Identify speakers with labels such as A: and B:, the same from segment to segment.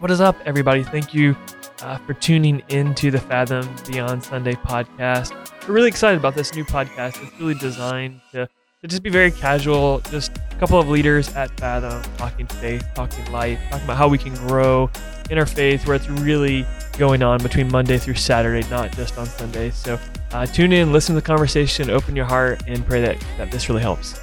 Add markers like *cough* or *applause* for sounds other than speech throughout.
A: What is up, everybody? Thank you uh, for tuning into the Fathom Beyond Sunday podcast. We're really excited about this new podcast. It's really designed to, to just be very casual, just a couple of leaders at Fathom talking faith, talking life, talking about how we can grow in our faith, where it's really going on between Monday through Saturday, not just on Sunday. So uh, tune in, listen to the conversation, open your heart, and pray that, that this really helps.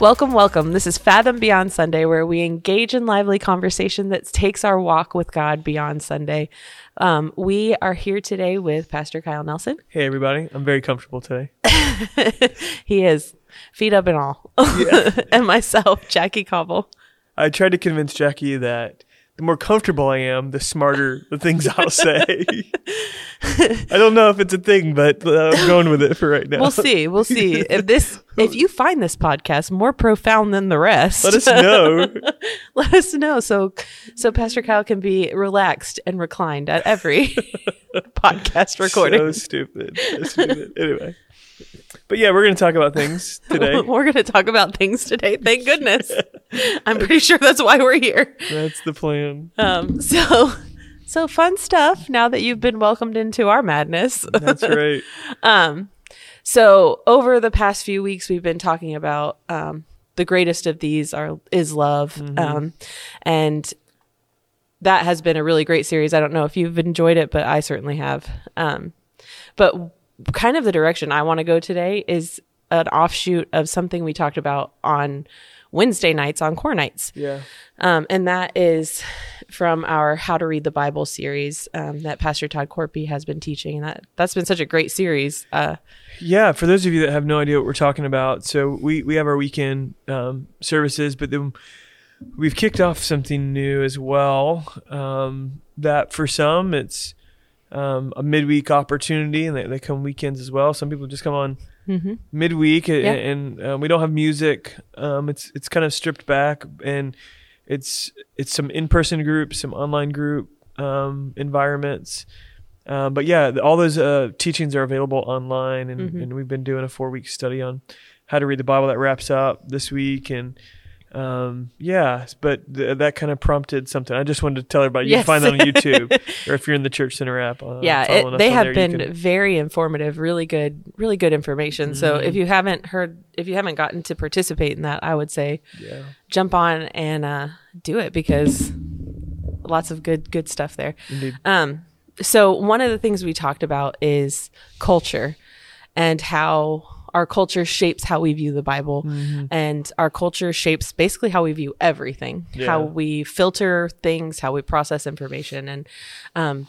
B: Welcome, welcome. This is Fathom Beyond Sunday, where we engage in lively conversation that takes our walk with God beyond Sunday. Um, we are here today with Pastor Kyle Nelson.
A: Hey, everybody. I'm very comfortable today. *laughs*
B: he is, feet up and all. Yeah. *laughs* and myself, Jackie Cobble.
A: I tried to convince Jackie that the more comfortable I am, the smarter the things I'll *laughs* say. I don't know if it's a thing, but uh, I'm going with it for right now.
B: We'll see. We'll see if this if you find this podcast more profound than the rest.
A: Let us know. *laughs*
B: let us know so so Pastor Kyle can be relaxed and reclined at every *laughs* podcast recording.
A: So stupid. So stupid. Anyway. But yeah, we're going to talk about things *laughs* today.
B: we're going to talk about things today. Thank goodness. I'm pretty sure that's why we're here.
A: That's the plan.
B: Um, so, so fun stuff. Now that you've been welcomed into our madness.
A: That's right.
B: um, so over the past few weeks, we've been talking about um, the greatest of these are is love, mm-hmm. um, and that has been a really great series. I don't know if you've enjoyed it, but I certainly have. Um, but kind of the direction I want to go today is an offshoot of something we talked about on Wednesday nights on core nights.
A: Yeah.
B: Um, and that is from our How to Read the Bible series um, that Pastor Todd Corpy has been teaching. And that, that's been such a great series. Uh,
A: yeah. For those of you that have no idea what we're talking about, so we, we have our weekend um, services, but then we've kicked off something new as well. Um, that for some, it's um, a midweek opportunity, and they, they come weekends as well. Some people just come on mm-hmm. midweek, and, and uh, we don't have music. Um, it's it's kind of stripped back, and it's it's some in person groups, some online group um, environments. Um, but yeah, all those uh, teachings are available online, and, mm-hmm. and we've been doing a four week study on how to read the Bible that wraps up this week, and um, yeah, but th- that kind of prompted something. I just wanted to tell everybody you yes. can find that on YouTube, *laughs* or if you're in the Church Center app.
B: Uh, yeah, it, they have there, been can... very informative, really good, really good information. Mm-hmm. So if you haven't heard, if you haven't gotten to participate in that, I would say yeah. jump on and uh, do it because lots of good, good stuff there.
A: Indeed.
B: Um, so one of the things we talked about is culture and how our culture shapes how we view the Bible, mm-hmm. and our culture shapes basically how we view everything, yeah. how we filter things, how we process information, and um,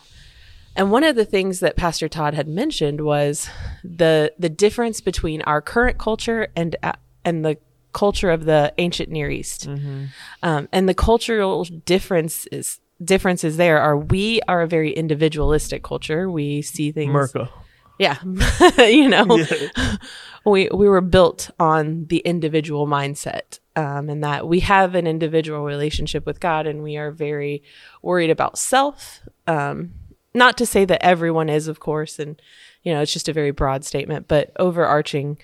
B: and one of the things that Pastor Todd had mentioned was the the difference between our current culture and uh, and the culture of the ancient Near East, mm-hmm. um, and the cultural differences differences there are we are a very individualistic culture. We see things.
A: Merca.
B: Yeah. *laughs* *laughs* you know, yeah. *laughs* we, we were built on the individual mindset. Um, and that we have an individual relationship with God and we are very worried about self. Um, not to say that everyone is, of course, and, you know, it's just a very broad statement, but overarching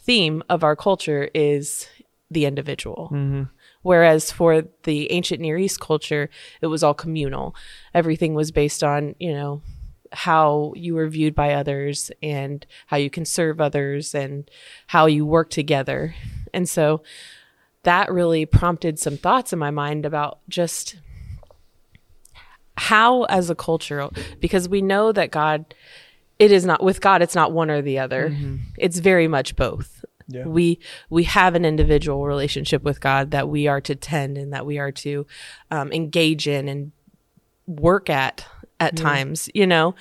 B: theme of our culture is the individual. Mm-hmm. Whereas for the ancient Near East culture, it was all communal. Everything was based on, you know, how you were viewed by others and how you can serve others and how you work together. And so that really prompted some thoughts in my mind about just how as a culture because we know that God it is not with God it's not one or the other. Mm-hmm. It's very much both. Yeah. We we have an individual relationship with God that we are to tend and that we are to um, engage in and work at at mm. times, you know?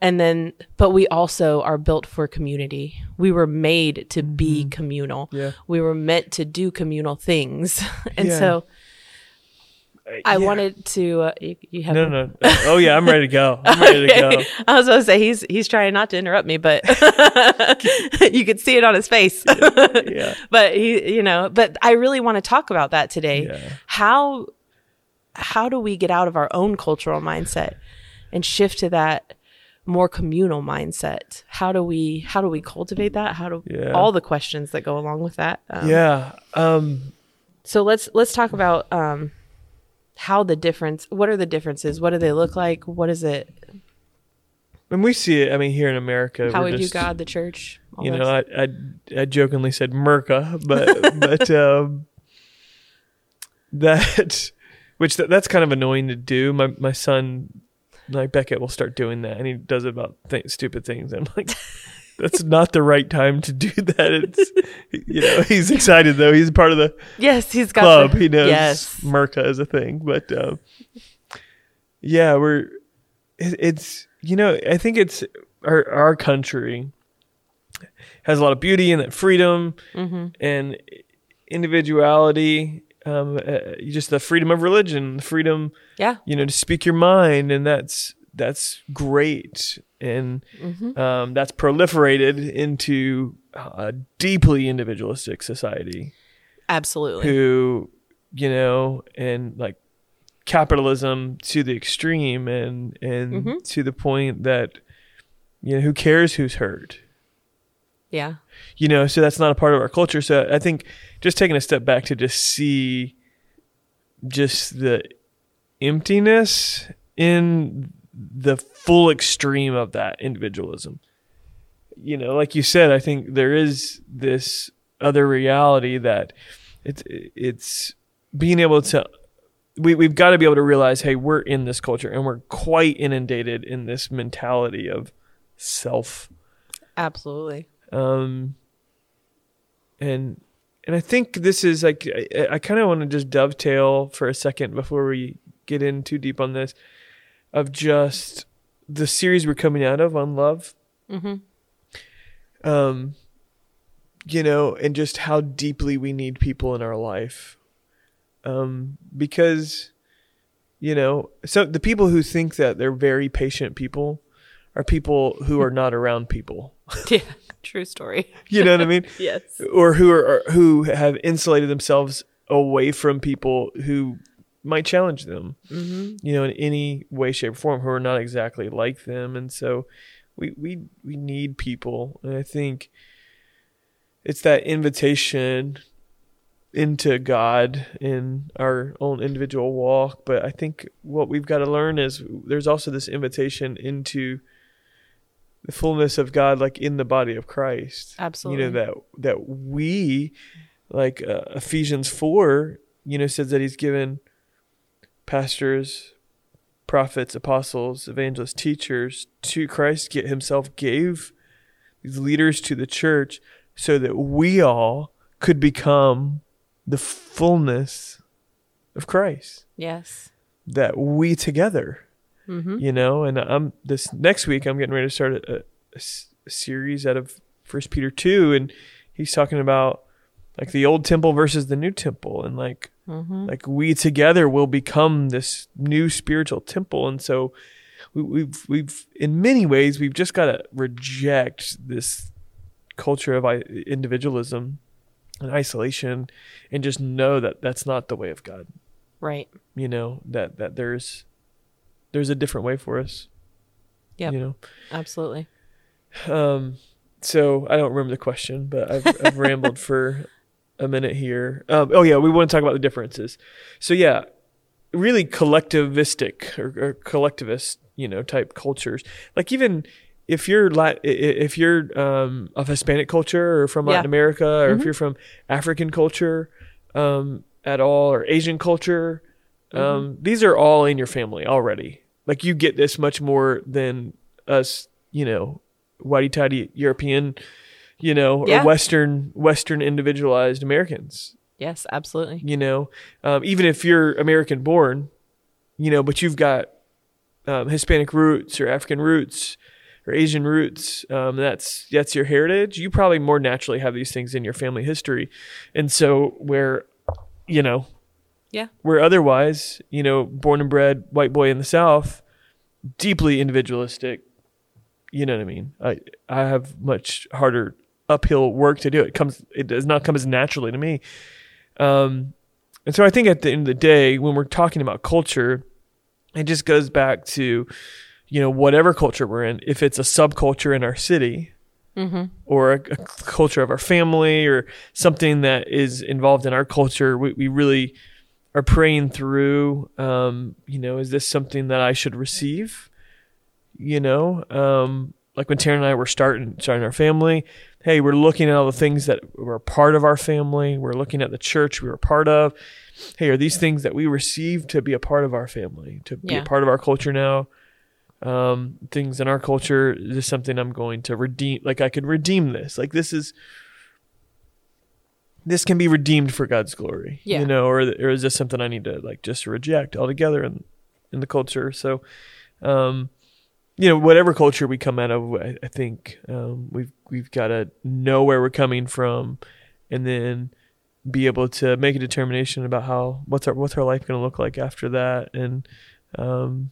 B: And then, but we also are built for community. We were made to mm-hmm. be communal.
A: Yeah.
B: We were meant to do communal things. *laughs* and yeah. so I yeah. wanted to, uh, you, you, have,
A: no, no. Oh yeah, I'm ready to go. I'm ready okay. to go. *laughs*
B: I was going to say, he's, he's trying not to interrupt me, but *laughs* you could see it on his face.
A: yeah. yeah.
B: But he, you know, but I really want to talk about that today. How, how do we get out of our own cultural mindset? And shift to that more communal mindset how do we how do we cultivate that how do yeah. all the questions that go along with that
A: um, yeah um
B: So let's let's talk about um, how the difference. What are the differences? What do they look like? What is it?
A: And we see it. I mean, here in America,
B: How
A: we're
B: we God, the church.
A: you know, I, I I jokingly said Merca, but *laughs* but um, that *laughs* which that, that's kind of annoying to do. My my son, like Beckett, will start doing that, and he does it about th- stupid things. I'm like, *laughs* that's not the right time to do that. It's *laughs* you know, he's excited though. He's part of the
B: yes, he's got
A: club.
B: the-
A: he knows
B: Yes,
A: Merca is a thing, but um, yeah, we're it, it's you know I think it's our our country has a lot of beauty and that freedom
B: hmm
A: and individuality. Um, uh, just the freedom of religion, the freedom,
B: yeah.
A: you know, to speak your mind, and that's that's great, and
B: hmm
A: um, that's proliferated into a deeply individualistic society
B: Absolutely.
A: who you know and like capitalism to the extreme and and
B: Mhm.
A: to the point that you know who cares who's hurt
B: yeah.
A: you know so that's not a part of our culture so i think just taking a step back to just see just the emptiness in the full extreme of that individualism you know like you said i think there is this other reality that it's it's being able to we, we've got to be able to realize hey we're in this culture and we're quite inundated in this mentality of self
B: Absolutely.
A: Um and and i think this is like i, I kind of want to just dovetail for a second before we get in too deep on this of just the series we're coming out of on love.
B: Hmm
A: um you know and just how deeply we need people in our life. Um because you know so the people who think that they're very patient people are people who are not around people *laughs*
B: Yeah. True story.
A: you know what i mean *laughs*
B: Yes.
A: or who are who have insulated themselves away from people who might challenge them
B: hmm
A: you know in any way shape or form who are not exactly like them and so we we we need people and i think it's that invitation into god in our own individual walk but i think what we've got to learn is there's also this invitation into the fullness of god like in the body of christ
B: Absolutely.
A: you know that that we like uh, Ephesians 4 you know says that he's given pastors prophets apostles evangelists teachers to Christ get himself gave these leaders to the church so that we all could become the fullness of Christ
B: Yes.
A: that we together
B: hmm
A: you know and i'm this next week i'm getting ready to start a series out of first peter 2 and he's talking about like the old temple versus the new temple and like
B: hmm
A: like we together will become this new spiritual temple and so we, we've we've in many ways we've just got to reject this culture of i- individualism and isolation and just know that that's not the way of god.
B: Right.
A: you know that that there's there's a different way for us
B: Yeah.
A: you know
B: Absolutely.
A: um so i don't remember the question but i've, I've rambled for a minute here um oh yeah we want to talk about the differences so yeah really collectivistic or, or collectivist you know type cultures like even if you're Lat- if you're um of hispanic culture or from
B: Yeah.
A: latin america or if
B: Mhm.
A: you're from african culture um at all or asian culture um these are all in your family already like you get this much more than us you know whitey tidy european you know
B: Yeah.
A: or western western individualized americans
B: Yes. Absolutely.
A: you know um, even if you're american born you know but you've got um, hispanic roots or african roots or asian roots um, that's that's your heritage you probably more naturally have these things in your family history and so where you know
B: Yeah.
A: where otherwise you know born and bred white boy in the south deeply individualistic you know what i mean i i have much harder uphill work to do it comes it does not come as naturally to me um, and so I think at the end of the day, when we're talking about culture, it just goes back to, you know, whatever culture we're in. If it's a subculture in our city, or a, a culture of our family or something that is involved in our culture, we, we really are praying through. Um, you know, is this something that I should receive? You know, um, like when Tara and I were starting starting our family, hey, we're looking at all the things that were part of our family. We're looking at the church we were part of. Hey, are these things that we received to be a part of our family, to be
B: Yeah.
A: a part of our culture now? Um, things in our culture is this something I'm going to redeem? Like I could redeem this. Like this is this can be redeemed for God's glory,
B: Yeah.
A: you know, or or is this something I need to like just reject altogether in in the culture? So, um, you know, whatever culture we come out of, I, I think um, we've we've got to know where we're coming from, and then be able to make a determination about how what's our what's our life going to look like after that, and um,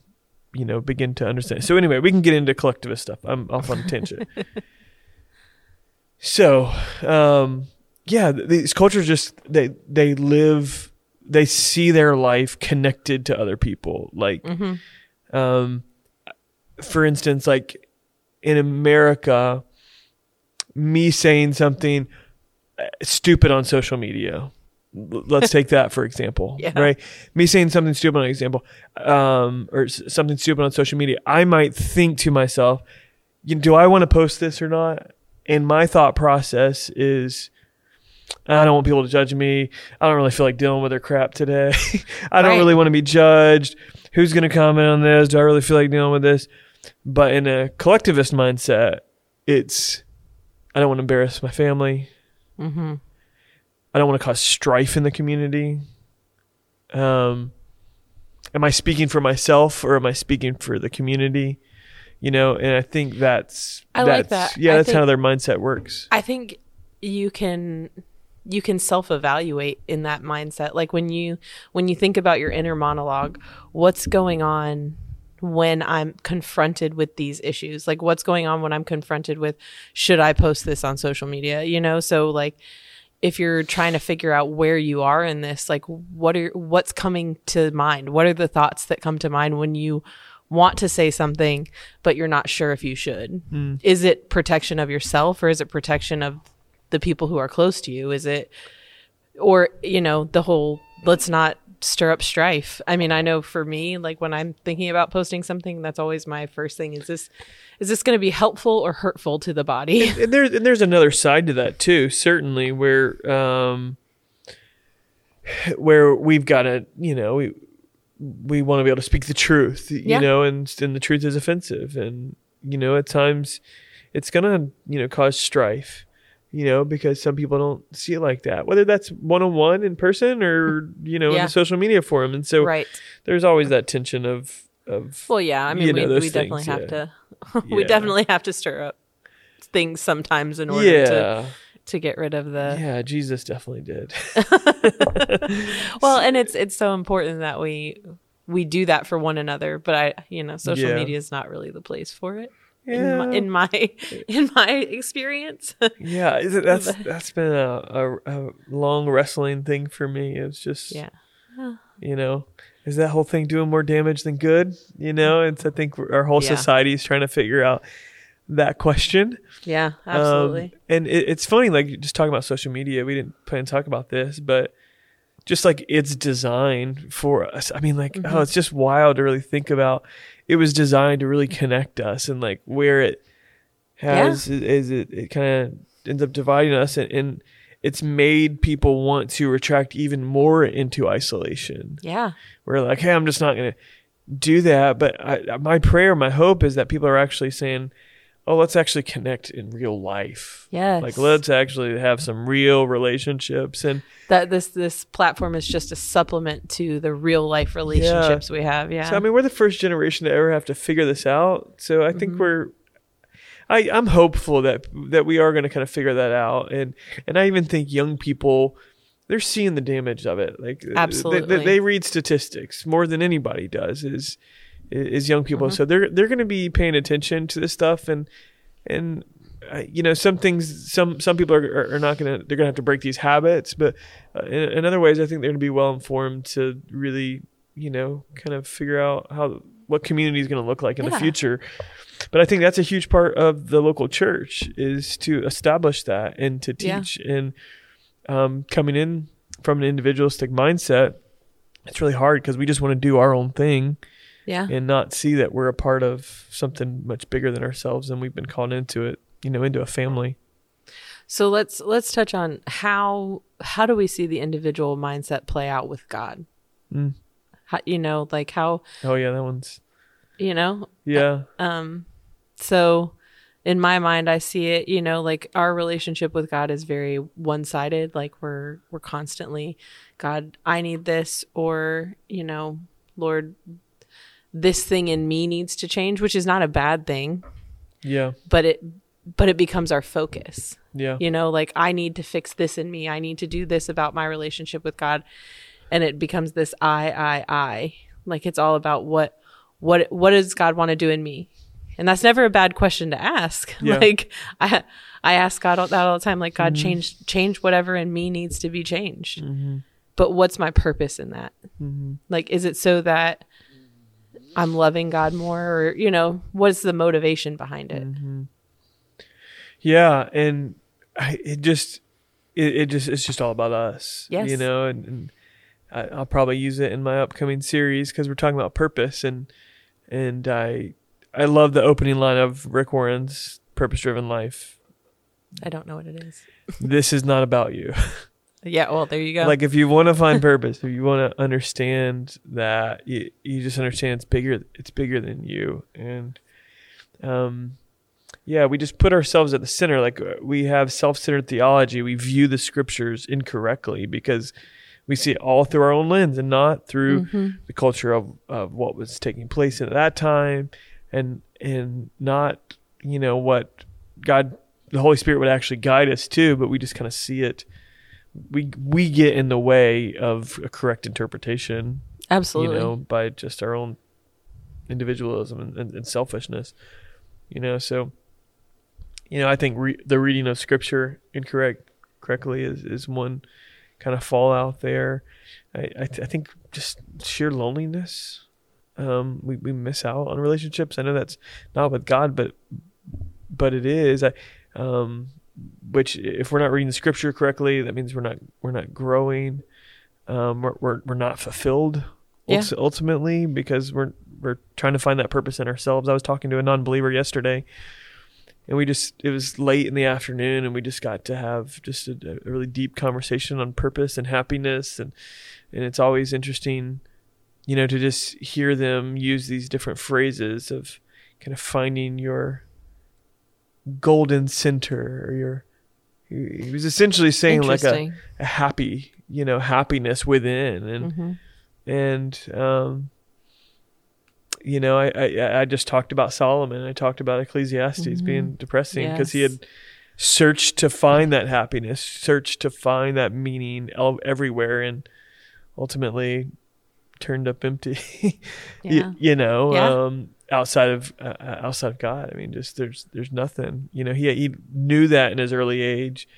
A: you know, begin to understand. So anyway, we can get into collectivist stuff. I'm off on a tangent. *laughs* so, um, yeah, these cultures just they they live they see their life connected to other people like
B: Mm-hmm.
A: um, for instance, like in America, me saying something uh, stupid on social media. Let's take that for example, *laughs*
B: Yeah.
A: right? Me saying something stupid on example, um, or s- something stupid on social media. I might think to myself, do I want to post this or not? And my thought process is, I don't want people to judge me. I don't really feel like dealing with their crap today. *laughs* I don't
B: Right.
A: really want to be judged. Who's going to comment on this? Do I really feel like dealing with this? But in a collectivist mindset, it's I don't want to embarrass my family.
B: Mm-hmm.
A: I don't want to cause strife in the community. Um, am I speaking for myself or am I speaking for the community? You know, and I think that's
B: I
A: that's,
B: like that.
A: Yeah,
B: I
A: that's how their mindset works.
B: I think you can you can self-evaluate in that mindset. Like when you when you think about your inner monologue, what's going on when I'm confronted with these issues? Like what's going on when I'm confronted with should I post this on social media? You know, so like if you're trying to figure out where you are in this, like what are what's coming to mind? What are the thoughts that come to mind when you want to say something but you're not sure if you should? Hmm. Is it protection of yourself or is it protection of the people who are close to you? Is it or you know, the whole let's not stir up strife. I mean, I know for me, like when I'm thinking about posting something, that's always my first thing. Is this is this going to be helpful or hurtful to the body?
A: and there's and there's another side to that too certainly where um where we've got to you know we we want to be able to speak the truth you
B: Yeah.
A: know and and the truth is offensive and you know at times it's gonna you know cause strife you know because some people don't see it like that whether that's one-on-one in person or you know in
B: Yeah.
A: the social media forum and so
B: right.
A: there's always that tension of of
B: Well, yeah. I mean,
A: you know,
B: we, we definitely
A: things,
B: have
A: yeah.
B: to. *laughs* we
A: Yeah.
B: definitely have to stir up things sometimes in order to to get rid of the.
A: yeah jesus definitely did *laughs*
B: Well, and it's *laughs* it's so important that we we do that for one another. But I, you know, social media is not really the place for it.
A: Yeah
B: In, my, in *laughs* my in my experience.
A: Yeah, is it, that's *laughs* that's been a, a, a long wrestling thing for me. It's just
B: yeah.
A: you know, is that whole thing doing more damage than good? You know, it's I think our whole
B: Yeah.
A: society is trying to figure out that question.
B: Yeah.
A: Um,
B: Absolutely.
A: and it, it's funny, like just talking about social media. We didn't plan to talk about this, but just like it's designed for us. I mean, like
B: Mm-hmm.
A: oh, it's just wild to really think about. It was designed to really connect us, and like where it has is it it kind of ends up dividing us, and, and it's made people want to retract even more into isolation.
B: yeah.
A: We're like, hey, I'm just not gonna do that. But I, my prayer, my hope is that people are actually saying, oh, let's actually connect in real life.
B: Yes.
A: Like let's actually have some real relationships and
B: that this this platform is just a supplement to the real life relationships we have. Yeah.
A: so I mean we're the first generation to ever have to figure this out. So I think mm-hmm. we're I, I'm hopeful that that we are going to kind of figure that out, and and I even think young people they're seeing the damage of it. Like they- they,
B: Absolutely.
A: they, read statistics more than anybody does. Is is young people, so they're they're going to be paying attention to this stuff, and and uh, you know some things some some people are are, not going to they're going to have to break these habits, but uh, in, in other ways I think they're going to be well informed to really you know kind of figure out how what community is going to look like in the future. But I think that's a huge part of the local church is to establish that and to
B: Yeah.
A: teach and um, coming in from an individualistic mindset. It's really hard because we just want to do our own thing
B: Yeah.
A: and not see that we're a part of something much bigger than ourselves and we've been called into it, you know, into a family.
B: So let's let's touch on how how do we see the individual mindset play out with God?
A: Mm.
B: How, you know, like how
A: Oh yeah, that one's
B: you know.
A: yeah.
B: Um, so in my mind, I see it. You know, like our relationship with God is very one sided. Like we're we're constantly, God, I need this, or you know, Lord, this thing in me needs to change, which is not a bad thing,
A: Yeah.
B: but it but it becomes our focus.
A: Yeah.
B: you know like i need to fix this in me. I need to do this about my relationship with god. And it becomes this i i i. Like it's all about what what what does god want to do in me? And that's never a bad question to ask. *laughs*
A: Yeah.
B: like i i ask god all, that all the time like god mm-hmm. change change whatever in me needs to be changed. Mm-hmm. But what's my purpose in that? Mm-hmm. Like is it so that i'm loving god more or you know what's the motivation behind it mm-hmm.
A: Yeah, and I, it just it, it just it's just all about us.
B: Yes.
A: you know, and, and I, I'll probably use it in my upcoming series because we're talking about purpose and and I I love the opening line of Rick Warren's Purpose Driven Life.
B: i don't know what it is
A: This is not about you. *laughs*
B: yeah well there you go
A: Like if you want to find purpose, if you want to understand that, you you just understand it's bigger. It's bigger than you, and um, yeah, we just put ourselves at the center. Like uh, we have self-centered theology. We view the scriptures incorrectly because we see it all through our own lens and not through
B: Mm-hmm.
A: the culture of, of what was taking place at that time, and and not you know what God, the Holy Spirit would actually guide us to, but we just kind of see it we we get in the way of a correct interpretation,
B: Absolutely.
A: you know, by just our own individualism and, and, and selfishness, you know. So, you know, I think re- the reading of Scripture incorrect correctly is is one kind of fallout there. I I, th- I think just sheer loneliness. Um, we we miss out on relationships. I know that's not with God, but but it is. I um which if we're not reading the scripture correctly, that means we're not we're not growing. Um, we're we're, we're not fulfilled
B: Yeah.
A: ultimately because we're we're trying to find that purpose in ourselves. I was talking to a non-believer yesterday, and we just it was late in the afternoon, and we just got to have just a, a really deep conversation on purpose and happiness, and and it's always interesting, you know, to just hear them use these different phrases of kind of finding your golden center or your he was essentially saying like a, a happy you know happiness within. And
B: Mhm.
A: and um you know I, I i just talked about solomon. I talked about ecclesiastes being depressing because he had searched to find that happiness searched to find that meaning el- everywhere. And ultimately turned up empty *laughs*
B: Yeah.
A: you know
B: Yeah.
A: um outside of uh, uh, outside of god i mean just there's there's nothing you know he he knew that in his early age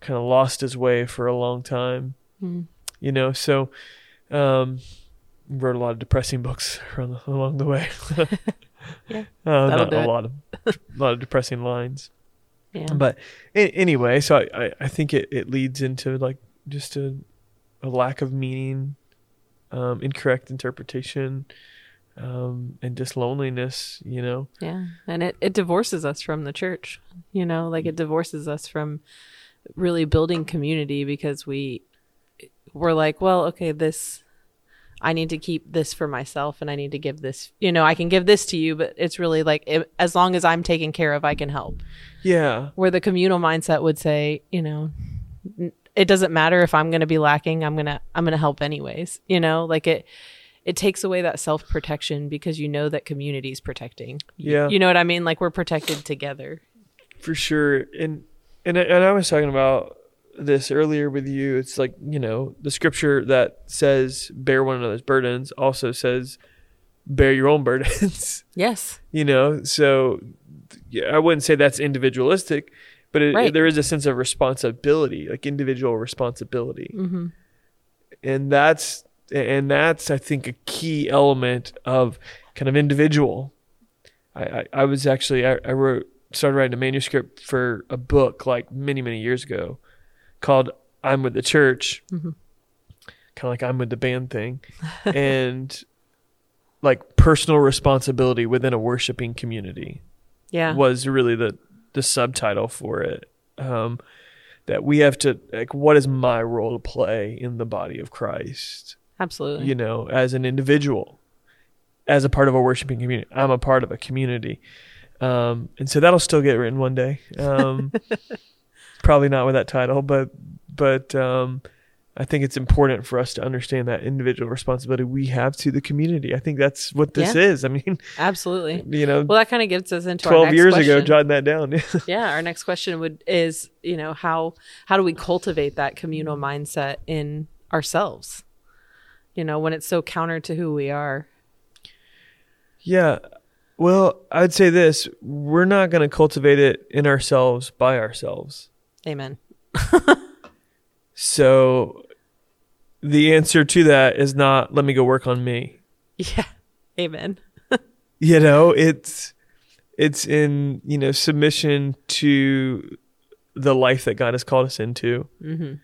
A: kind of lost his way for a long time
B: Mm.
A: you know so um wrote a lot of depressing books *laughs* around the, along the way *laughs*
B: Yeah,
A: uh, not a lot of a lot of depressing lines
B: Yeah.
A: but a- anyway so I, I i think it it leads into like just a a lack of meaning um incorrect interpretation um and just loneliness you know
B: Yeah. And it, it divorces us from the church. You know, like it divorces us from really building community because we we're like, well, okay, this I need to keep this for myself and I need to give this, you know, I can give this to you, but it's really like if, as long as I'm taken care of, I can help.
A: yeah
B: Where the communal mindset would say, you know, n- it doesn't matter if I'm going to be lacking, I'm going to I'm going to help anyways, you know, like it it takes away that self-protection because you know that community is protecting.
A: yeah
B: You know what I mean? Like we're protected together.
A: for sure and and I- and I was talking about this earlier with you it's like you know the scripture that says bear one another's burdens also says bear your own *laughs* burdens
B: Yes.
A: you know so yeah, I wouldn't say that's individualistic but it,
B: Right.
A: there is a sense of responsibility like individual responsibility
B: Mm-hmm.
A: and that's and that's I think a key element of kind of individual. I, I, I was actually I, I wrote started writing a manuscript for a book like many many years ago called I'm with the church,
B: Mhm.
A: kind of like I'm with the band thing, *laughs* and like personal responsibility within a worshiping community
B: Yeah.
A: was really the the subtitle for it. Um, that we have to like, what is my role to play in the body of Christ?
B: Absolutely.
A: You know, as an individual, as a part of a worshiping community. I'm a part of a community, um, and so that'll still get written one day. Um, *laughs* probably not with that title, but but um, I think it's important for us to understand that individual responsibility we have to the community. I think that's what this
B: Yeah.
A: is. I mean,
B: Absolutely. *laughs*
A: you know,
B: Well, that kind of gets us into our
A: 12 years
B: question.
A: ago, jotting that down. *laughs*
B: yeah our next question would is you know how how do we cultivate that communal mindset in ourselves you know when it's so counter to who we are
A: Yeah. Well, I'd say this we're not going to cultivate it in ourselves by ourselves.
B: amen *laughs*
A: So the answer to that is not let me go work on me.
B: yeah amen *laughs*
A: You know, it's it's in, you know, submission to the life that God has called us into.
B: hmm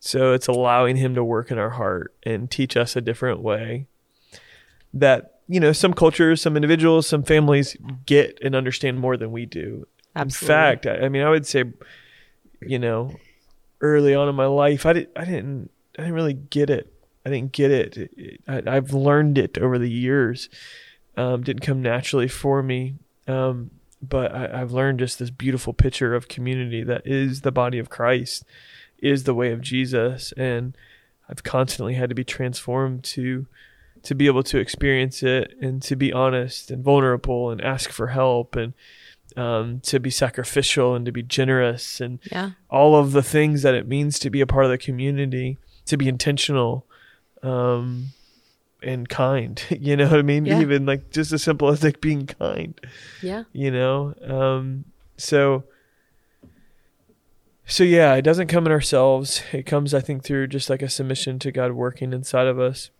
A: So it's allowing him to work in our heart and teach us a different way that, you know, some cultures, some individuals, some families get and understand more than we do.
B: absolutely
A: In fact, I, I mean, I would say, you know, early on in my life, I didn't, I didn't, I didn't really get it. I didn't get it. It- it- I, I've learned it over the years. Um, didn't come naturally for me. Um, but I, I've learned just this beautiful picture of community that is the body of Christ, is the way of Jesus, and I've constantly had to be transformed to to be able to experience it and to be honest and vulnerable and ask for help and um, to be sacrificial and to be generous and
B: yeah
A: all of the things that it means to be a part of the community, to be intentional, um, and kind. *laughs* You know what I mean?
B: Yeah.
A: Even like just as simple as like being kind.
B: yeah
A: You know, um, so. So yeah, it doesn't come in ourselves. It comes, I think, through just like a submission to God working inside of us.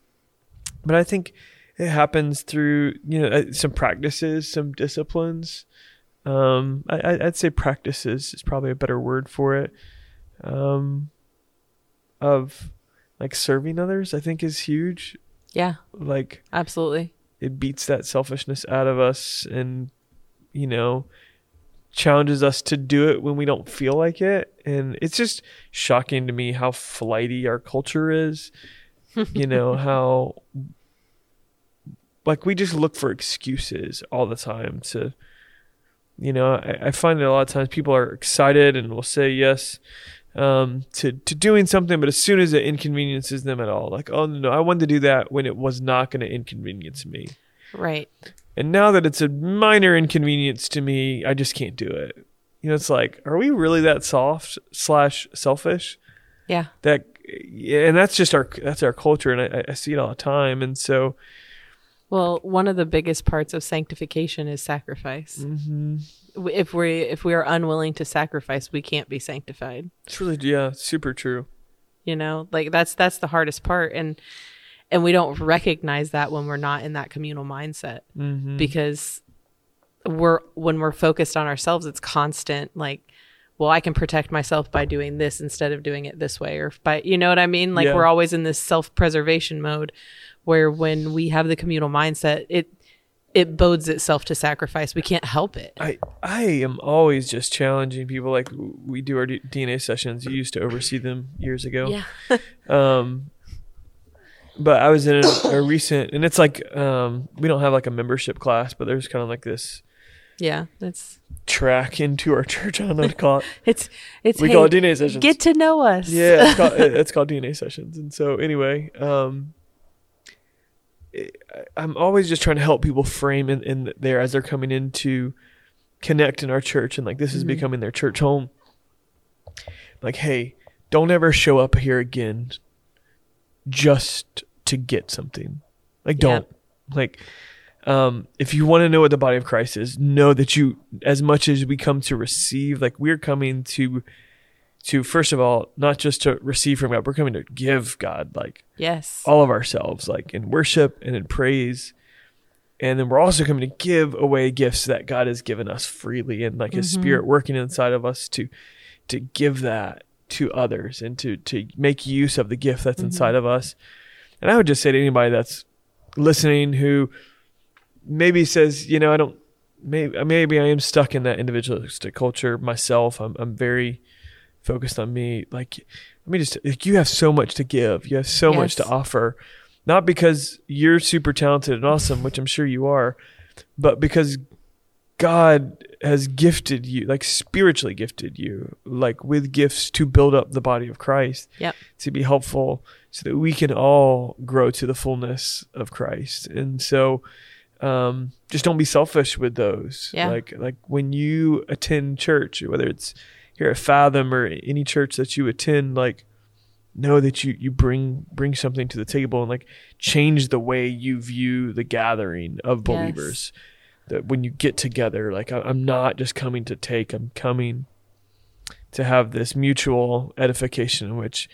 A: But I think it happens through you know uh, some practices, some disciplines. Um, I, I'd say practices is probably a better word for it. Um, of like serving others, I think is huge.
B: yeah
A: Like
B: absolutely
A: it beats that selfishness out of us, and you know, challenges us to do it when we don't feel like it. And it's just shocking to me how flighty our culture is. you *laughs* know how like we just look for excuses all the time to you know I, I find that a lot of times people are excited and will say yes um, to to doing something but as soon as it inconveniences them at all like oh no i wanted to do that when it was not going to inconvenience me.
B: Right.
A: And now that it's a minor inconvenience to me i just can't do it. You know it's like are we really that soft slash selfish?
B: Yeah.
A: That yeah, and that's just our that's our culture and I, I see it all the time. And so
B: well one of the biggest parts of sanctification is sacrifice.
A: Mhm,
B: if we if we are unwilling to sacrifice we can't be sanctified.
A: It's really yeah super true.
B: You know like that's that's the hardest part. And and we don't recognize that when we're not in that communal mindset
A: mm-hmm.
B: because we're when we're focused on ourselves it's constant like well i can protect myself by doing this instead of doing it this way or by you know what i mean? Like
A: Yeah.
B: we're always in this self-preservation mode where when we have the communal mindset it it bodes itself to sacrifice we can't help it
A: I I am always just challenging people like we do our D- DNA sessions. You used to oversee them years ago.
B: yeah *laughs*
A: Um, but I was in a, a recent, and it's like um, we don't have like a membership class, but there's kind of like this
B: yeah that's
A: track into our church. I don't know what to call it. *laughs*
B: it's it's
A: We
B: hey,
A: call it DNA sessions.
B: get to know us
A: yeah, it's called, *laughs* it's called DNA sessions. And so anyway, um, I'm always just trying to help people frame in, in there as they're coming in to connect in our church and like this is
B: Mhm.
A: becoming their church home. Like, hey, don't ever show up here again just to get something. Like, don't. Like, um, if you want to know what the body of Christ is, know that you, as much as we come to receive, like we're coming to, to first of all, not just to receive from God, we're coming to give God like
B: yes
A: all of ourselves, like in worship and in praise. and then we're also coming to give away gifts that God has given us freely and like his
B: Mm-hmm.
A: spirit working inside of us to to give that to others and to to make use of the gift that's
B: Mm-hmm.
A: inside of us. And I would just say to anybody that's listening who maybe says, you know, I don't maybe maybe I am stuck in that individualistic culture myself. I'm I'm very focused on me. Like let me just like you have so much to give. You have so much to offer. Not because you're super talented and awesome, which I'm sure you are, but because God has gifted you, like spiritually gifted you, like with gifts to build up the body of Christ,
B: Yep.
A: to be helpful so that we can all grow to the fullness of Christ. And so um, just don't be selfish with those.
B: Yeah.
A: Like like when you attend church, whether it's here at Fathom or any church that you attend, like know that you you bring bring something to the table and like change the way you view the gathering of
B: Yes.
A: believers that when you get together like I- i'm not just coming to take i'm coming to have this mutual edification in which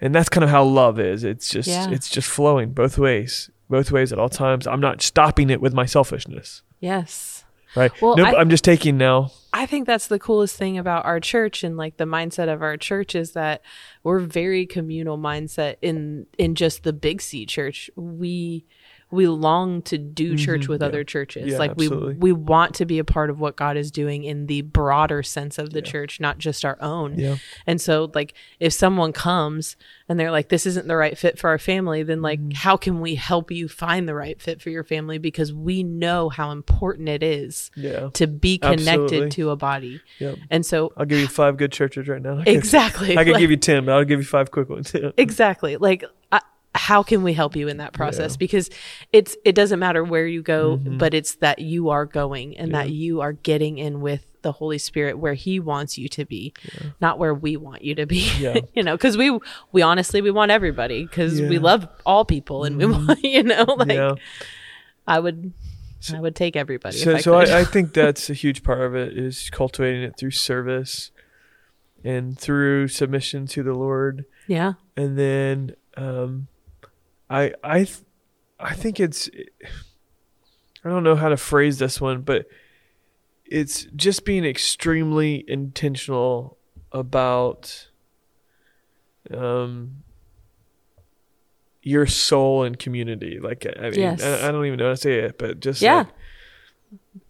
A: and that's kind of how love is it's just
B: Yeah.
A: it's just flowing both ways both ways at all times i'm not stopping it with my selfishness
B: Yes.
A: Right
B: Well,
A: nope
B: I-
A: i'm just taking now
B: I think that's the coolest thing about our church and like the mindset of our church is that we're very communal mindset in in just the big C church. We we long to do church with
A: yeah.
B: other churches.
A: Yeah,
B: like
A: absolutely.
B: we we want to be a part of what God is doing in the broader sense of the church, not just our own.
A: yeah
B: And so like if someone comes and they're like this isn't the right fit for our family, then like
A: Mm-hmm.
B: how can we help you find the right fit for your family because we know how important it is
A: yeah
B: to be connected
A: Absolutely.
B: to a body.
A: Yep.
B: And so
A: i'll give you five good churches right now I *laughs* could-
B: exactly
A: i could
B: like-
A: give you 10 but i'll give you five quick ones *laughs*
B: exactly like I, how can we help you in that process
A: Yeah.
B: because it's it doesn't matter where you go
A: Mm-hmm.
B: but it's that you are going and that you are getting in with the holy spirit where he wants you to be not where we want you to be
A: Yeah. *laughs*
B: you know because we we honestly we want everybody because we
A: Yeah. Mm-hmm.
B: love all people and we want *laughs* you know like
A: yeah
B: i would i would take everybody
A: so,
B: if I
A: so. I, I think *laughs* that's a huge part of it is cultivating it through service and through submission to the Lord,
B: yeah
A: and then um, I I I think it's I don't know how to phrase this one, but it's just being extremely intentional about um your soul and community. Like I mean,
B: Yes.
A: I, I don't even know how to say it, but just
B: Yeah.
A: like,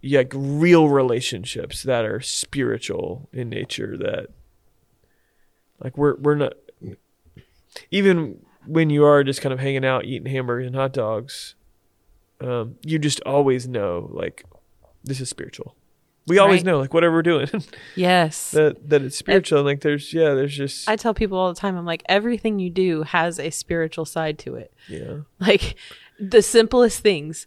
A: yeah, like real relationships that are spiritual in nature. That like we're we're not even when you are just kind of hanging out eating hamburgers and hot dogs. Um, you just always know like this is spiritual. We always
B: Right.
A: know like whatever we're doing *laughs*
B: yes
A: that that it's spiritual. and like there's yeah, there's just
B: I tell people all the time, I'm like, everything you do has a spiritual side to it.
A: yeah.
B: Like the simplest things.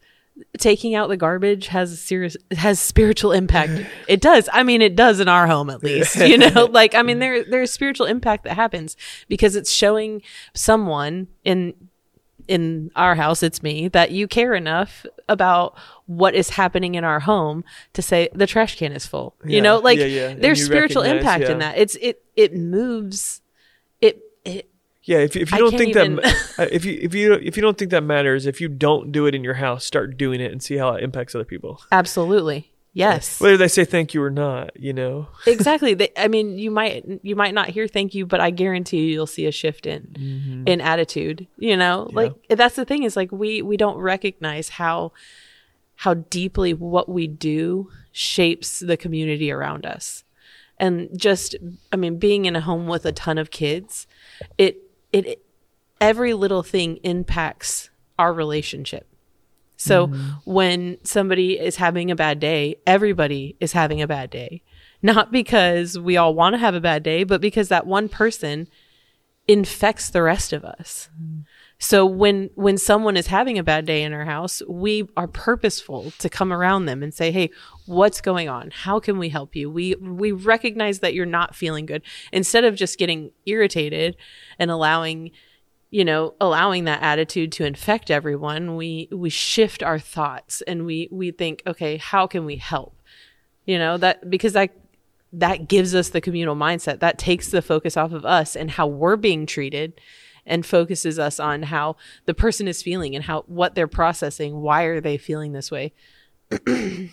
B: Taking out the garbage has a serious has spiritual impact. It does. I mean, it does in our home at least. You know, *laughs* like I mean, there there's spiritual impact that happens because it's showing someone in in our house, it's me, that you care enough about what is happening in our home to say the trash can is full.
A: Yeah,
B: You know, like
A: yeah, yeah.
B: There's spiritual impact in that. It's it it moves it it
A: Yeah, if if you
B: I
A: don't think
B: even-
A: that *laughs* uh, if you if you if you don't think that matters, if you don't do it in your house, start doing it and see how it impacts other people.
B: absolutely. Yes.
A: Whether they say thank you or not, you know. *laughs*
B: exactly. They, I mean, you might you might not hear thank you, but I guarantee you you'll see a shift in in attitude. You know, like that's the thing is like we we don't recognize how how deeply what we do shapes the community around us. And just I mean, being in a home with a ton of kids, it it every little thing impacts our relationship. So mm-hmm. when somebody is having a bad day, everybody is having a bad day. Not because we all want to have a bad day, but because that one person infects the rest of us. Mm-hmm. So when when someone is having a bad day in our house, we are purposeful to come around them and say, "Hey, what's going on? How can we help you?" We we recognize that you're not feeling good instead of just getting irritated and allowing you know allowing that attitude to infect everyone we we shift our thoughts and we we think okay how can we help you know that because that that gives us the communal mindset that takes the focus off of us and how we're being treated and focuses us on how the person is feeling and how what they're processing. Why are they feeling this way? *clears throat*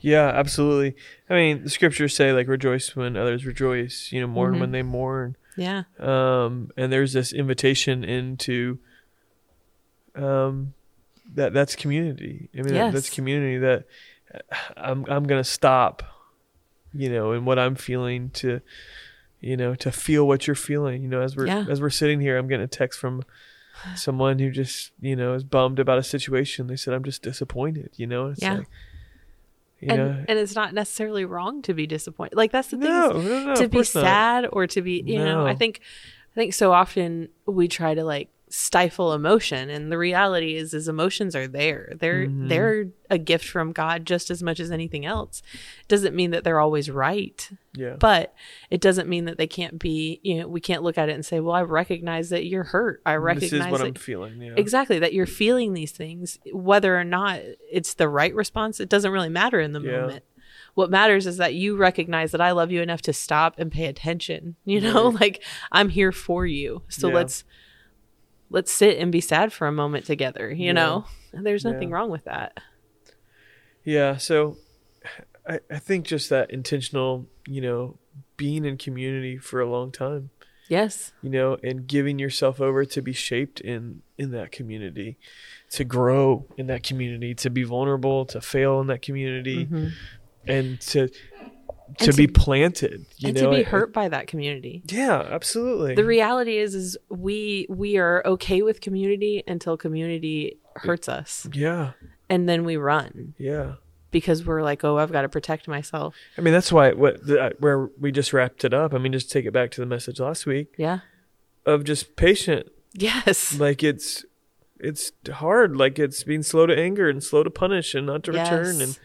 A: Yeah, absolutely. I mean, the scriptures say like rejoice when others rejoice, you know, mourn
B: Mhm.
A: when they mourn.
B: Yeah.
A: Um, and there's this invitation into um that that's community. I mean, that, that's community that uh, I'm I'm going to stop, you know, in what I'm feeling to you know, to feel what you're feeling, you know, as we're
B: Yeah.
A: as we're sitting here, I'm getting a text from someone who just, you know, is bummed about a situation. They said I'm just disappointed, you know. It's
B: Yeah.
A: like you
B: and
A: know,
B: and it's not necessarily wrong to be disappointed. Like that's the thing.
A: no, no, no,
B: to be
A: course not.
B: sad or to be you know i think i think so often we try to like stifle emotion and the reality is is emotions are there they're
A: Mhm.
B: they're a gift from god just as much as anything else doesn't mean that they're always right
A: Yeah.
B: but it doesn't mean that they can't be you know we can't look at it and say well i recognize that you're hurt i recognize
A: this is what
B: that
A: I'm feeling. Yeah.
B: exactly that you're feeling these things whether or not it's the right response it doesn't really matter in the
A: Yeah.
B: moment what matters is that you recognize that i love you enough to stop and pay attention you know
A: Right. *laughs*
B: like i'm here for you so
A: Yeah.
B: let's let's sit and be sad for a moment together you
A: Yeah.
B: know And there's nothing
A: Yeah.
B: wrong with that
A: Yeah. So I, I think just that intentional, you know, being in community for a long time,
B: yes
A: you know, and giving yourself over to be shaped in in that community, to grow in that community, to be vulnerable, to fail in that community,
B: Mhm.
A: and to to
B: And
A: be planted. You
B: and
A: know,
B: to be hurt by that community.
A: Yeah, absolutely.
B: the reality is is we we are okay with community until community hurts us.
A: Yeah,
B: and then we run.
A: Yeah.
B: because we're like oh i've got to protect myself.
A: I mean, that's why what the, uh, where we just wrapped it up. I mean, just take it back to the message last week
B: yeah.
A: of just patient.
B: Yes.
A: Like it's it's hard. Like it's being slow to anger and slow to punish and not to return. And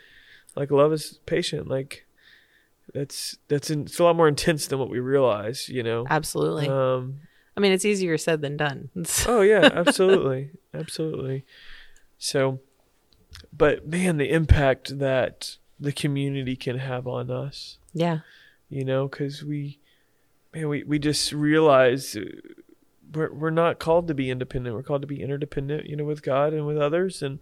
A: like love is patient. Like that's that's in, it's a lot more intense than what we realize you know
B: Absolutely.
A: um
B: I mean, it's easier said than done. *laughs*
A: Oh yeah absolutely absolutely so but man the impact that the community can have on us
B: yeah.
A: you know because we man we, we just realize uh, we're, we're not called to be independent we're called to be interdependent you know with god and with others and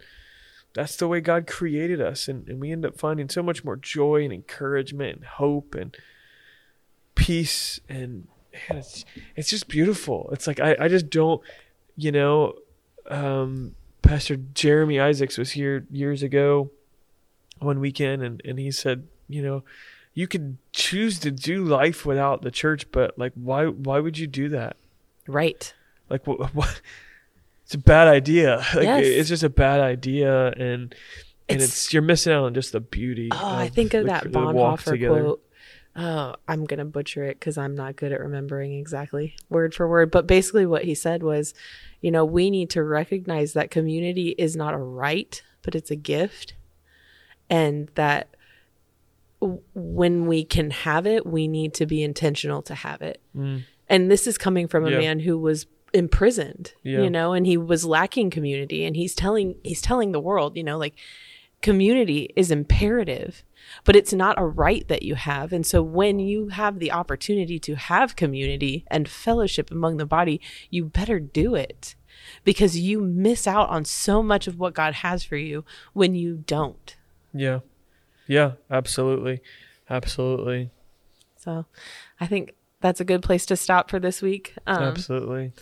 A: that's the way god created us and, and we end up finding so much more joy and encouragement and hope and peace and man, it's, it's just beautiful it's like I, I just don't you know um pastor jeremy isaacs was here years ago one weekend and, and he said you know you could choose to do life without the church but like why why would you do that
B: Right.
A: like *laughs* what, what it's a bad idea *laughs* like
B: Yes.
A: it's just a bad idea and and
B: It's-
A: it's, you're missing out on just the beauty
B: Oh, I think of
A: the-
B: that Bonhoeffer quote. Oh, I'm going to butcher it because I'm not good at remembering exactly word for word. But basically, what he said was, you know, we need to recognize that community is not a right, but it's a gift. And that w- when we can have it, we need to be intentional to have it.
A: Mm.
B: And this is coming from a
A: Yeah.
B: man who was imprisoned,
A: Yeah.
B: you know, and he was lacking community and he's telling he's telling the world, you know, like community is imperative, but it's not a right that you have. And so when you have the opportunity to have community and fellowship among the body, you better do it because you miss out on so much of what God has for you when you don't.
A: yeah yeah absolutely absolutely
B: So I think that's a good place to stop for this week. Um,
A: absolutely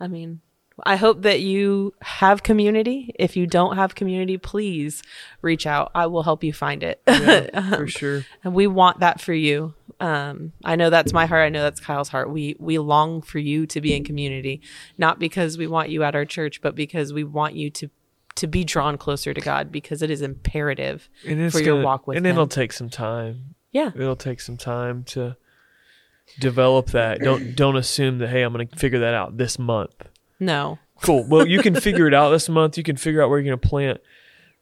B: I mean, I hope that you have community. If you don't have community, please reach out. I will help you find it.
A: yeah, *laughs* for sure
B: and we want that for you. Um, I know that's my heart. I know that's Kyle's heart. We we long for you to be in community, not because we want you at our church, but because we want you to to be drawn closer to God because it is imperative
A: and
B: for your
A: gonna-
B: walk with
A: and
B: Him.
A: it'll take some time
B: Yeah,
A: it'll take some time to develop that don't don't assume that hey i'm gonna figure that out this month
B: no,
A: cool well you can figure it out this month you can figure out where you're gonna plant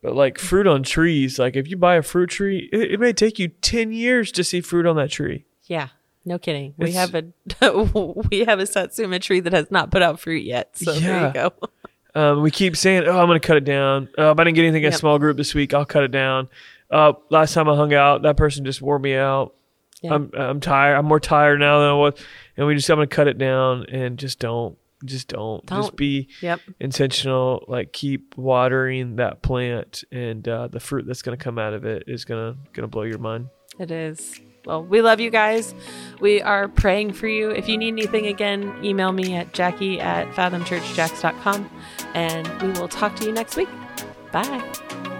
A: but like fruit on trees like if you buy a fruit tree it, it may take you 10 years to see fruit on that tree
B: yeah, no kidding. We have a *laughs* we have a satsuma tree that has not put out fruit yet. So there you go. *laughs*
A: Um, we keep saying, "Oh, I'm going to cut it down." Uh, if I didn't get anything in
B: Yep.
A: a small group this week, I'll cut it down. Uh, last time I hung out, that person just wore me out.
B: Yeah.
A: I'm I'm tired. I'm more tired now than I was, and we just I'm to cut it down and just don't just don't.
B: Don't.
A: Just be
B: Yep.
A: intentional. Like keep watering that plant, and uh, the fruit that's going to come out of it is gonna gonna blow your mind.
B: It is. Well, we love you guys. We are praying for you. If you need anything again, email me at jackie at fathomchurchjacks.com and we will talk to you next week. Bye.